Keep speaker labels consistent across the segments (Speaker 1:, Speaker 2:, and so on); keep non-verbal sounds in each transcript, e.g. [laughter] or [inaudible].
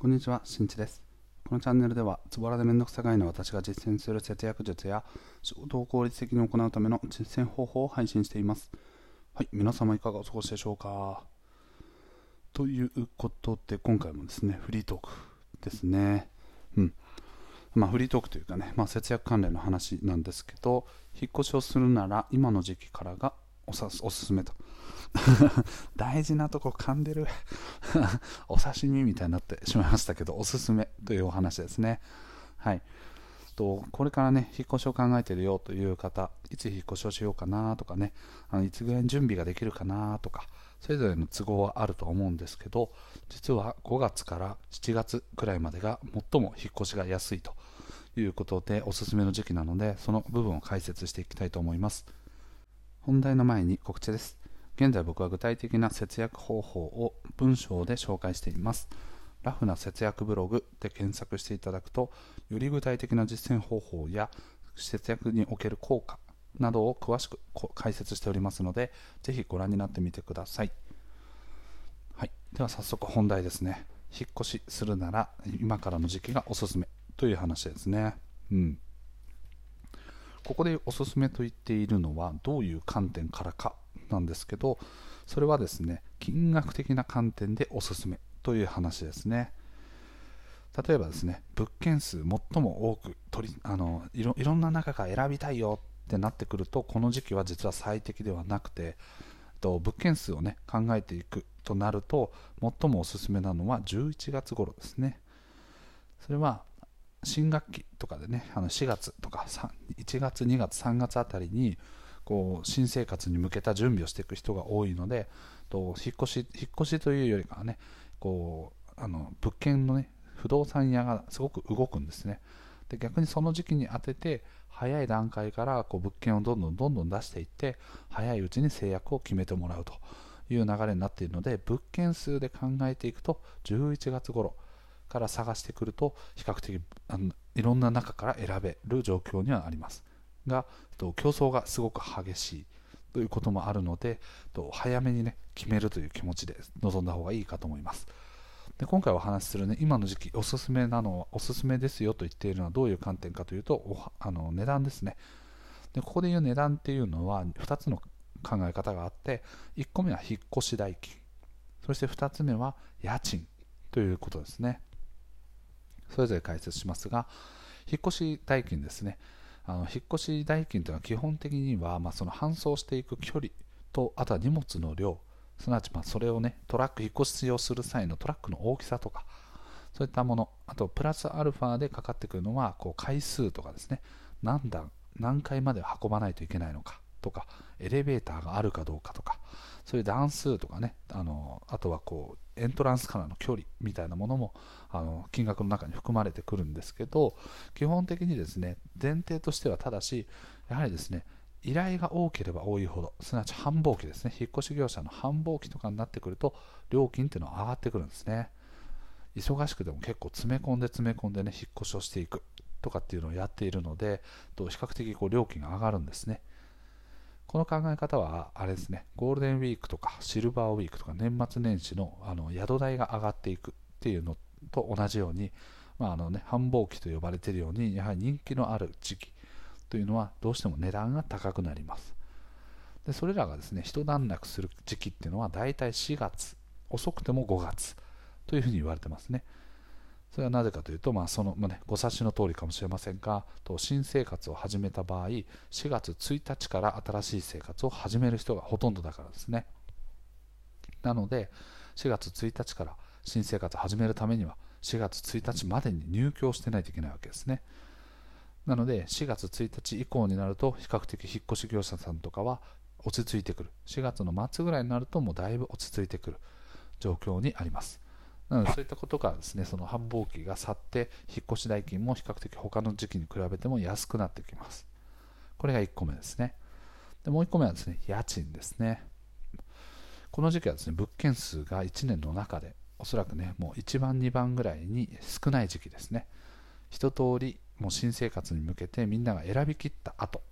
Speaker 1: こんにちは、しんちです。このチャンネルでは、ズボラでめんどくさがいの私が実践する節約術や、仕事を効率的に行うための実践方法を配信しています。はい、皆様いかがお過ごしでしょうかということで、今回もですね、フリートークですね。うん。まあ、フリートークというかね、まあ、節約関連の話なんですけど、引っ越しをするなら、今の時期からがおすすめと。[laughs] 大事なとこ噛んでる [laughs] お刺身みたいになってしまいましたけど、おすすめというお話ですね。はい。とこれからね、引っ越しを考えてるよという方、いつ引っ越しをしようかなとかね、あのいつぐらいに準備ができるかなとか、それぞれの都合はあると思うんですけど、実は5月から7月くらいまでが最も引っ越しが安いということで、おすすめの時期なので、その部分を解説していきたいと思います。本題の前に告知です。現在僕は具体的な節約方法を文章で紹介しています。ラフな節約ブログで検索していただくと、より具体的な実践方法や節約における効果などを詳しく解説しておりますので、ぜひご覧になってみてください。はい、では早速本題ですね。引っ越しするなら今からの時期がおすすめという話ですね。うん。ここでおすすめと言っているのはどういう観点からかなんですけど、それはですね、金額的な観点でおすすめという話ですね。例えばですね、物件数最も多く取りあのいろいろんな中から選びたいよってなってくると、この時期は実は最適ではなくて、と物件数をね考えていくとなると、最もおすすめなのは11月頃ですね。それは新学期とかでね、あの4月とか1月、2月、3月あたりにこう新生活に向けた準備をしていく人が多いので、と引っ越し引っ越しというよりかはね、こうあの物件のね不動産屋がすごく動くんですね。で逆にその時期に当てて早い段階からこう物件をどんどんどんどん出していって早いうちに制約を決めてもらうという流れになっているので物件数で考えていくと11月頃から探してくると比較的あのいろんな中から選べる状況にはありますが競争がすごく激しいということもあるので早めにね決めるという気持ちで臨んだ方がいいかと思います。で今回お話しするね今の時期おすすめなのはおすすめですよと言っているのはどういう観点かというとあの値段ですね。でここでいう値段っていうのは2つの考え方があって1個目は引っ越し代金。そして2つ目は家賃ということですね。それぞれ解説しますが、引っ越し代金ですね。あの引っ越し代金というのは基本的には、まあ、その搬送していく距離と、あとは荷物の量、すなわちまあそれをね、トラック、引っ越しをする際のトラックの大きさとか、そういったもの、あとプラスアルファでかかってくるのは、こう回数とかですね、何段、何回まで運ばないといけないのか。とか、エレベーターがあるかどうかとか、そういう段数とかね、あのあとはこうエントランスからの距離みたいなものもあの金額の中に含まれてくるんですけど、基本的にですね、前提としてはただし、やはりですね、依頼が多ければ多いほど、すなわち繁忙期ですね、引っ越し業者の繁忙期とかになってくると、料金っていうのは上がってくるんですね。忙しくても結構詰め込んで詰め込んでね、引っ越しをしていくとかっていうのをやっているのでと、比較的こう料金が上がるんですね。この考え方は、あれですね、ゴールデンウィークとかシルバーウィークとか年末年始のあの宿代が上がっていくっていうのと同じように、まああのね、繁忙期と呼ばれているように、やはり人気のある時期というのはどうしても値段が高くなります。でそれらがですね、一段落する時期っていうのは大体4月、遅くても5月というふうに言われてますね。それはなぜかというと、まあそのまあね、ご察しの通りかもしれませんが、と新生活を始めた場合、4月1日から新しい生活を始める人がほとんどだからですね。なので、4月1日から新生活を始めるためには、4月1日までに入居してないといけないわけですね。なので、4月1日以降になると、比較的引っ越し業者さんとかは落ち着いてくる。4月の末ぐらいになると、もうだいぶ落ち着いてくる状況にあります。なのでそういったことからですね、その繁忙期が去って、引っ越し代金も比較的他の時期に比べても安くなってきます。これが1個目ですね。でもう1個目はですね、家賃ですね。この時期はですね、物件数が1年の中で、おそらくね、もう1番、2番ぐらいに少ない時期ですね。一通り、もう新生活に向けてみんなが選びきった後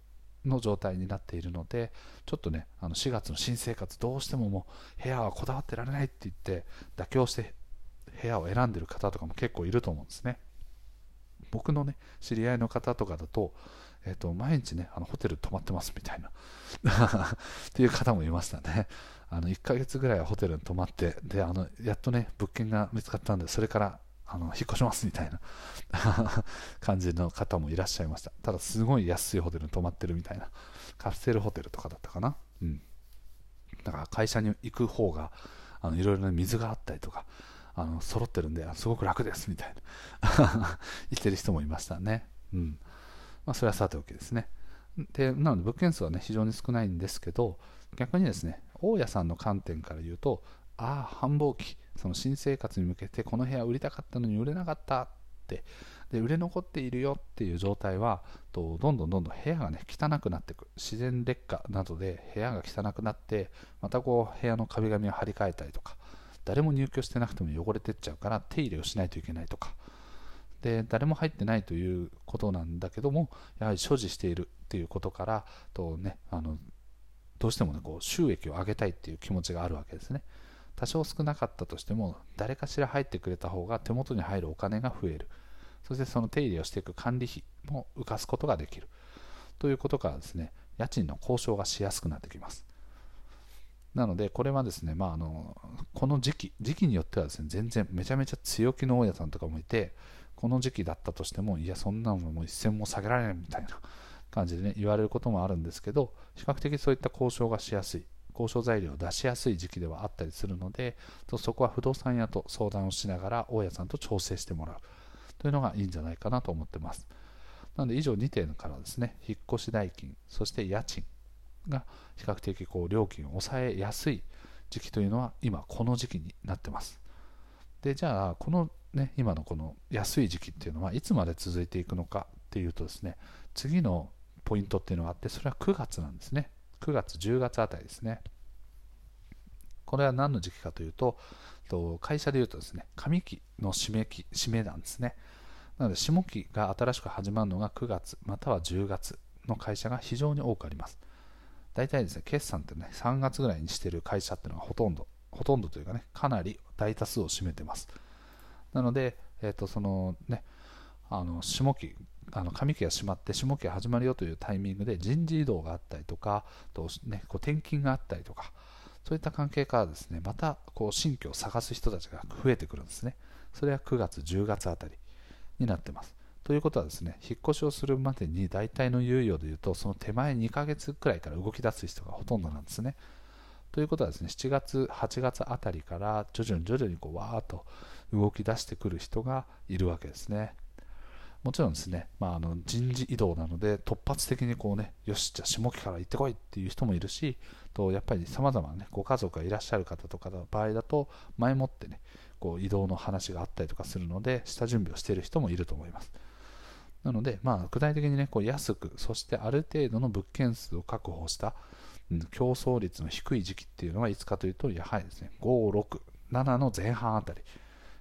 Speaker 1: の状態になっているので、ちょっとね、あの4月の新生活どうしてももう部屋はこだわってられないって言って妥協して部屋を選んでる方とかも結構いると思うんですね。僕のね知り合いの方とかだと,、えーと、毎日ねあのホテル泊まってますみたいな。[laughs] っていう方もいましたね。あの1ヶ月ぐらいはホテルに泊まってであのやっとね物件が見つかったんでそれからあの引っ越しますみたいな。[laughs] 感じの方もいらっしゃいました。ただすごい安いホテルに泊まってるみたいな。カプセルホテルとかだったかな。うん。だから会社に行く方があのいろいろな水があったりとかあの揃ってるんですごく楽ですみたいな [laughs] 言ってる人もいましたね。うんまあ、それはさておきですね。でなので物件数はね非常に少ないんですけど逆にですね大家さんの観点から言うとああ繁忙期その新生活に向けてこの部屋売りたかったのに売れなかったってで売れ残っているよっていう状態はとどんどんどんどん部屋がね汚くなっていく自然劣化などで部屋が汚くなってまたこう部屋の壁紙を張り替えたりとか誰も入居してなくても汚れてっちゃうから手入れをしないといけないとか。で誰も入ってないということなんだけどもやはり所持しているっていうことからと、ね、あのどうしても、ね、こう収益を上げたいっていう気持ちがあるわけですね。多少少なかったとしても誰かしら入ってくれた方が手元に入るお金が増える。そしてその手入れをしていく管理費も浮かすことができる。ということからですね家賃の交渉がしやすくなってきます。なので、これはですね、まあ、あのこの時期、時期によってはですね、全然めちゃめちゃ強気の大家さんとかもいて、この時期だったとしても、いや、そんなのもう一銭も下げられないみたいな感じでね、言われることもあるんですけど、比較的そういった交渉がしやすい、交渉材料を出しやすい時期ではあったりするので、そこは不動産屋と相談をしながら、大家さんと調整してもらうというのがいいんじゃないかなと思ってます。なので、以上2点からですね、引っ越し代金、そして家賃、が比較的こう料金を抑えやすい時期というのは今この時期になってます。でじゃあこのね今のこの安い時期っていうのはいつまで続いていくのかっていうとですね次のポイントっていうのがあってそれは9月なんですね。9月10月あたりですね。これは何の時期かというと会社でいうとですね上期の締め期締めなんですね。なので下期が新しく始まるのが9月または10月の会社が非常に多くあります。大体ですね、決算ってね、3月ぐらいにしてる会社っていうのがほとんど、ほとんどというかね、かなり大多数を占めてます。なので、えっ、ー、と、そのね、あの、下期、あの上期が閉まって下期が始まるよというタイミングで人事異動があったりとか、とね、こう転勤があったりとか、そういった関係からですね、またこう新居を探す人たちが増えてくるんですね。それは9月、10月あたりになってます。ということはですね、引っ越しをするまでに大体の猶予でいうと、その手前2ヶ月くらいから動き出す人がほとんどなんですね。ということはですね、7月、8月あたりから徐々に徐々にこうわーっと動き出してくる人がいるわけですね。もちろんですね、まあ、あの人事異動なので突発的にこうね、よし、じゃあ下期から行ってこいっていう人もいるし、とやっぱりさまざまな、ね、ご家族がいらっしゃる方とかの場合だと、前もってね、こう移動の話があったりとかするので、下準備をしている人もいると思います。なので、まあ、具体的にね、こう安く、そしてある程度の物件数を確保した、うん、競争率の低い時期っていうのはいつかというと、やはりですね、5、6、7の前半あたり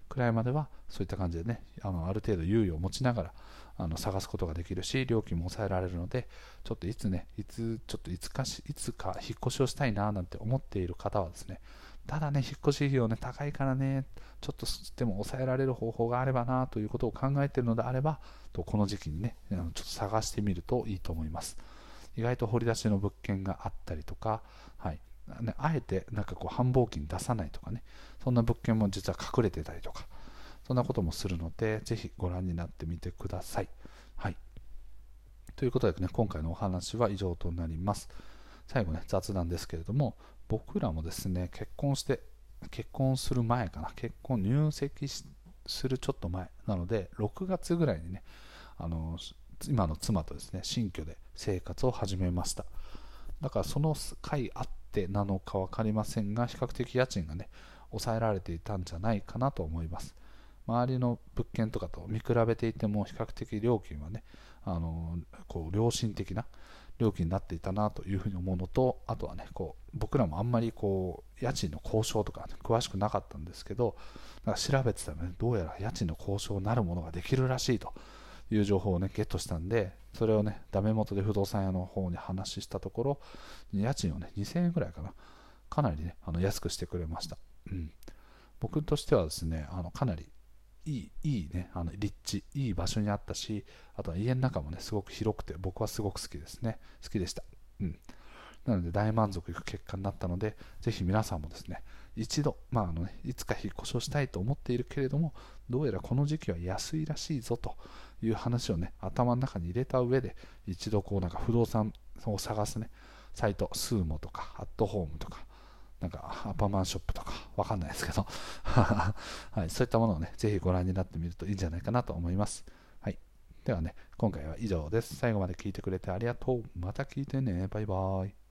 Speaker 1: くらいまでは、そういった感じでね、あのある程度猶予を持ちながらあの探すことができるし、料金も抑えられるので、ちょっといつね、いつ、ちょっといつかし、いつか引っ越しをしたいななんて思っている方はですね、ただね、引っ越し費用ね、高いからね、ちょっとでも抑えられる方法があればなということを考えているのであれば、この時期にね、ちょっと探してみるといいと思います。意外と掘り出しの物件があったりとか、はいね、あえてなんかこう繁忙期に出さないとかね、そんな物件も実は隠れてたりとか、そんなこともするので、ぜひご覧になってみてください。はい。ということでね、今回のお話は以上となります。最後ね、雑談ですけれども、僕らもですね、結婚して、結婚する前かな、結婚入籍するちょっと前なので、6月ぐらいにね、あの今の妻とですね、新居で生活を始めました。だからその回あってなのか分かりませんが、比較的家賃がね、抑えられていたんじゃないかなと思います。周りの物件とかと見比べていても、比較的料金はね、あのこう良心的な料金になっていたなというふうに思うのと、あとはね、こう僕らもあんまりこう家賃の交渉とか、ね、詳しくなかったんですけど、なんか調べてたらね、どうやら家賃の交渉なるものができるらしいという情報をね、ゲットしたんで、それをね、ダメ元で不動産屋の方に話したところ、家賃をね、2000円ぐらいかな、かなりね、あの安くしてくれました。うん僕としてはですね、あのかなりいい、いいね、あの立地、いい場所にあったし、あとは家の中もね、すごく広くて、僕はすごく好きですね。好きでした。うん。なので大満足いく結果になったので、ぜひ皆さんもですね、一度、まああのね、いつか引っ越しをしたいと思っているけれども、どうやらこの時期は安いらしいぞという話をね、頭の中に入れた上で、一度こうなんか不動産を探すね、サイト、スーモとか、アットホームとか、なんかアパマンショップとか、わかんないですけど [laughs] はい、そういったものをね、ぜひご覧になってみるといいんじゃないかなと思います。はい。ではね、今回は以上です。最後まで聞いてくれてありがとう。また聞いてね。バイバーイ。